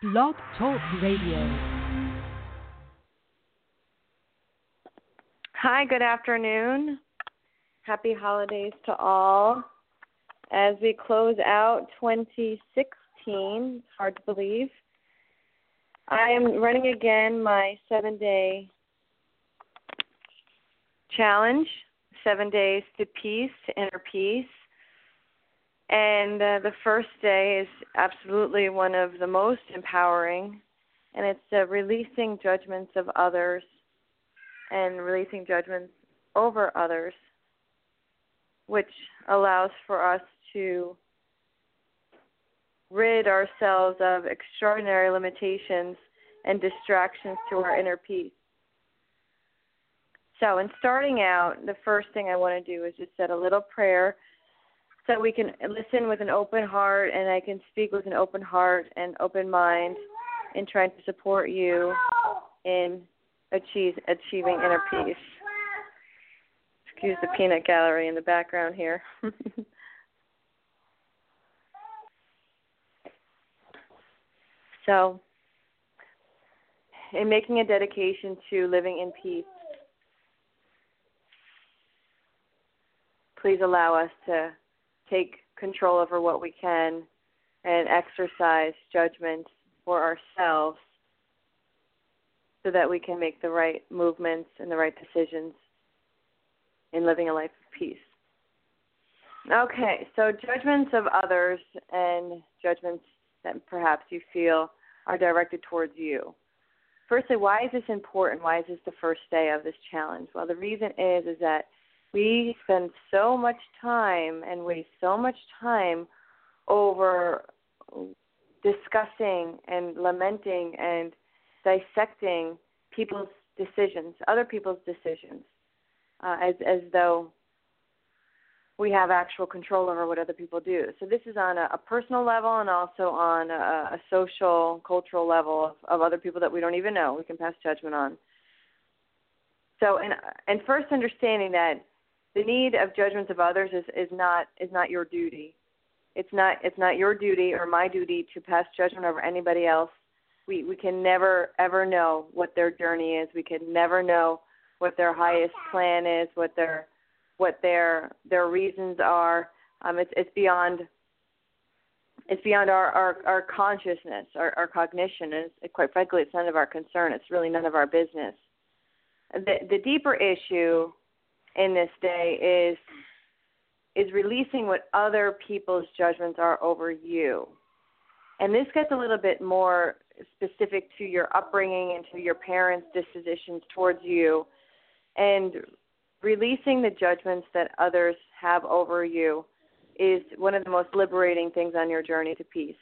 Blog Talk Radio. Hi, good afternoon. Happy holidays to all. As we close out 2016, it's hard to believe. I am running again my seven day challenge, seven days to peace, inner peace. And uh, the first day is absolutely one of the most empowering, and it's uh, releasing judgments of others and releasing judgments over others, which allows for us to rid ourselves of extraordinary limitations and distractions to our inner peace. So, in starting out, the first thing I want to do is just set a little prayer so we can listen with an open heart and I can speak with an open heart and open mind in trying to support you in achieve, achieving inner peace. Excuse the peanut gallery in the background here. so, in making a dedication to living in peace, please allow us to take control over what we can and exercise judgment for ourselves so that we can make the right movements and the right decisions in living a life of peace. Okay, so judgments of others and judgments that perhaps you feel are directed towards you. Firstly, why is this important? Why is this the first day of this challenge? Well, the reason is is that we spend so much time and waste so much time over discussing and lamenting and dissecting people's decisions, other people's decisions, uh, as as though we have actual control over what other people do. So this is on a, a personal level and also on a, a social, cultural level of, of other people that we don't even know. We can pass judgment on. So and and first understanding that the need of judgments of others is, is not is not your duty. It's not it's not your duty or my duty to pass judgment over anybody else. We we can never ever know what their journey is. We can never know what their highest plan is, what their what their their reasons are. Um, it's it's beyond it's beyond our our, our consciousness, our, our cognition, and quite frankly, it's none of our concern. It's really none of our business. The the deeper issue in this day is is releasing what other people's judgments are over you. And this gets a little bit more specific to your upbringing and to your parents' dispositions towards you and releasing the judgments that others have over you is one of the most liberating things on your journey to peace.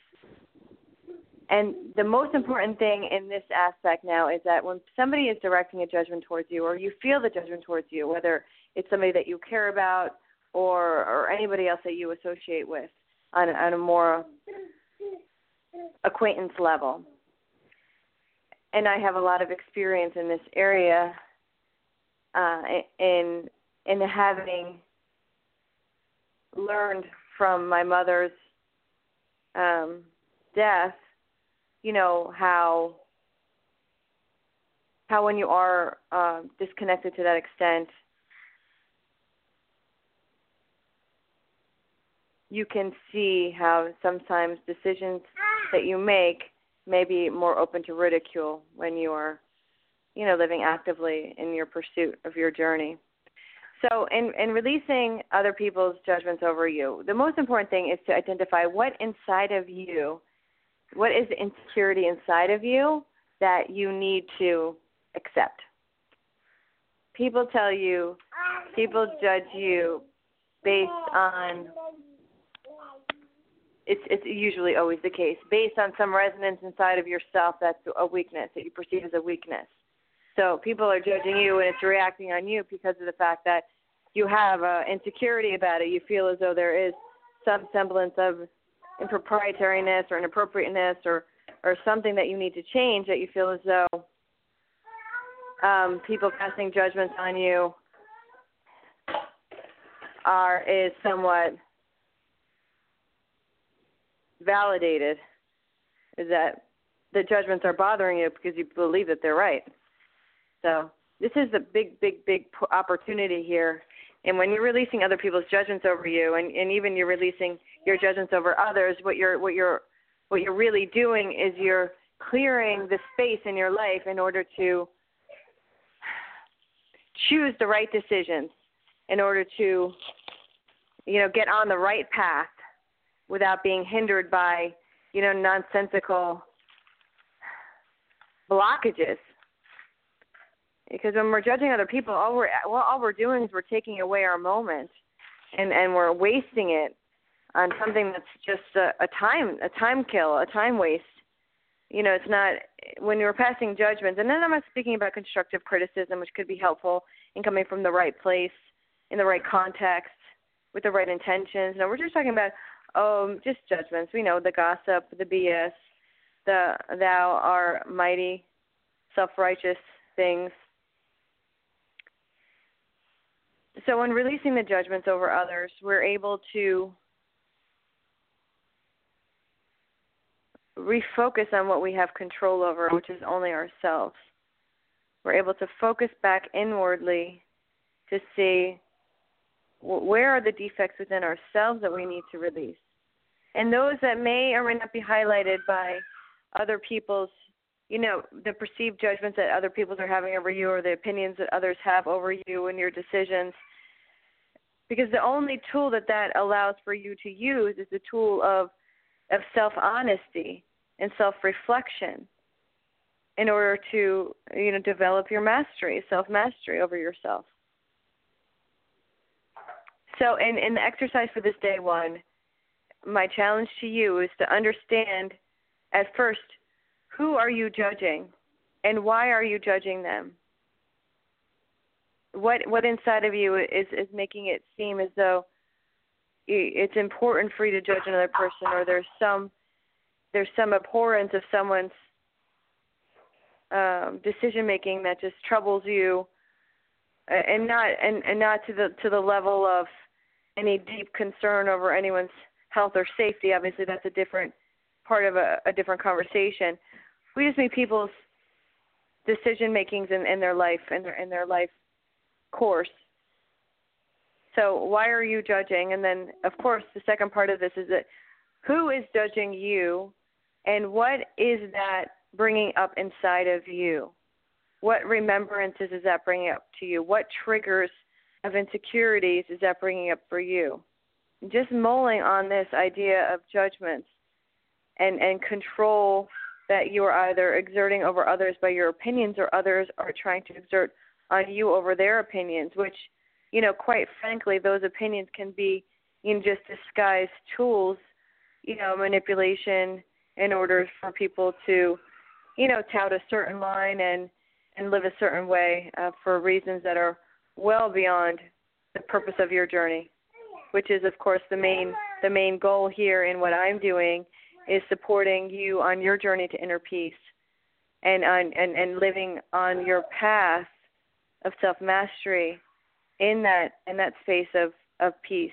And the most important thing in this aspect now is that when somebody is directing a judgment towards you, or you feel the judgment towards you, whether it's somebody that you care about or or anybody else that you associate with on, on a more acquaintance level. And I have a lot of experience in this area uh, in in having learned from my mother's um, death you know how how when you are uh, disconnected to that extent, you can see how sometimes decisions that you make may be more open to ridicule when you are, you know, living actively in your pursuit of your journey. So, in, in releasing other people's judgments over you, the most important thing is to identify what inside of you what is the insecurity inside of you that you need to accept? People tell you, people judge you based on it's it's usually always the case based on some resonance inside of yourself that's a weakness that you perceive as a weakness. So people are judging you and it's reacting on you because of the fact that you have uh, insecurity about it. You feel as though there is some semblance of improprietariness or inappropriateness or or something that you need to change that you feel as though um, people casting judgments on you are is somewhat validated. Is that the judgments are bothering you because you believe that they're right. So this is a big, big, big opportunity here. And when you're releasing other people's judgments over you, and, and even you're releasing your judgments over others, what you're what you're what you're really doing is you're clearing the space in your life in order to choose the right decisions, in order to you know get on the right path without being hindered by you know nonsensical blockages because when we're judging other people all we're well all we're doing is we're taking away our moment and and we're wasting it on something that's just a, a time a time kill a time waste. You know it's not when you're passing judgments and then i'm not speaking about constructive criticism which could be helpful in coming from the right place in the right context with the right intentions. No we're just talking about um just judgments. We know the gossip the bs the thou are mighty self righteous things so in releasing the judgments over others, we're able to refocus on what we have control over, which is only ourselves. We're able to focus back inwardly to see where are the defects within ourselves that we need to release. And those that may or may not be highlighted by other people's, you know, the perceived judgments that other people are having over you or the opinions that others have over you and your decisions because the only tool that that allows for you to use is the tool of of self honesty and self reflection in order to you know develop your mastery self mastery over yourself. So in in the exercise for this day one my challenge to you is to understand at first who are you judging and why are you judging them what what inside of you is is making it seem as though it's important for you to judge another person or there's some there's some abhorrence of someone's um decision making that just troubles you. And not and and not to the to the level of any deep concern over anyone's health or safety. Obviously that's a different part of a, a different conversation. We just meet people's decision makings in, in their life and their in their life course. So why are you judging? And then, of course, the second part of this is that who is judging you, and what is that bringing up inside of you? What remembrances is that bringing up to you? What triggers of insecurities is that bringing up for you? Just mulling on this idea of judgments and and control that you are either exerting over others by your opinions or others are trying to exert on you over their opinions, which, you know, quite frankly, those opinions can be in just disguised tools, you know, manipulation in order for people to, you know, tout a certain line and and live a certain way uh, for reasons that are well beyond the purpose of your journey, which is of course the main the main goal here in what I'm doing is supporting you on your journey to inner peace and on and, and living on your path of self mastery in that in that space of of peace.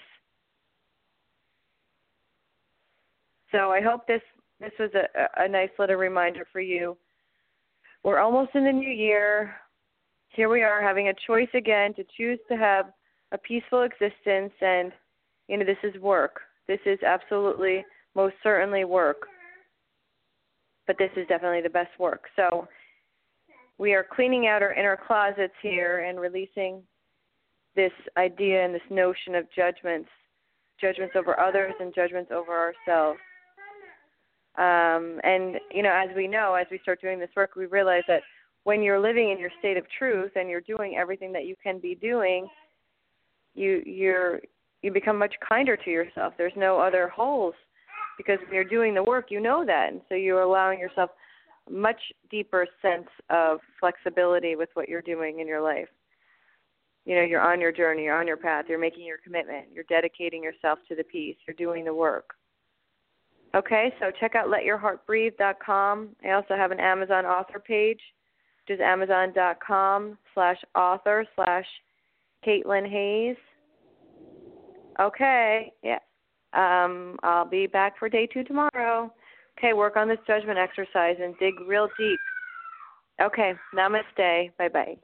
So I hope this this was a, a nice little reminder for you. We're almost in the new year. Here we are having a choice again to choose to have a peaceful existence and you know this is work. This is absolutely most certainly work. But this is definitely the best work. So we are cleaning out our inner closets here and releasing this idea and this notion of judgments judgments over others and judgments over ourselves. Um, and you know as we know as we start doing this work we realize that when you're living in your state of truth and you're doing everything that you can be doing you you're you become much kinder to yourself. There's no other holes because when you're doing the work you know that. And so you're allowing yourself much deeper sense of flexibility with what you're doing in your life. You know, you're on your journey, you're on your path, you're making your commitment, you're dedicating yourself to the peace, you're doing the work. Okay, so check out letyourheartbreathe.com. I also have an Amazon author page, which is amazon.com slash author slash Caitlin Hayes. Okay, yeah. Um, I'll be back for day two tomorrow. Okay, work on this judgment exercise and dig real deep. Okay, namaste. Bye bye.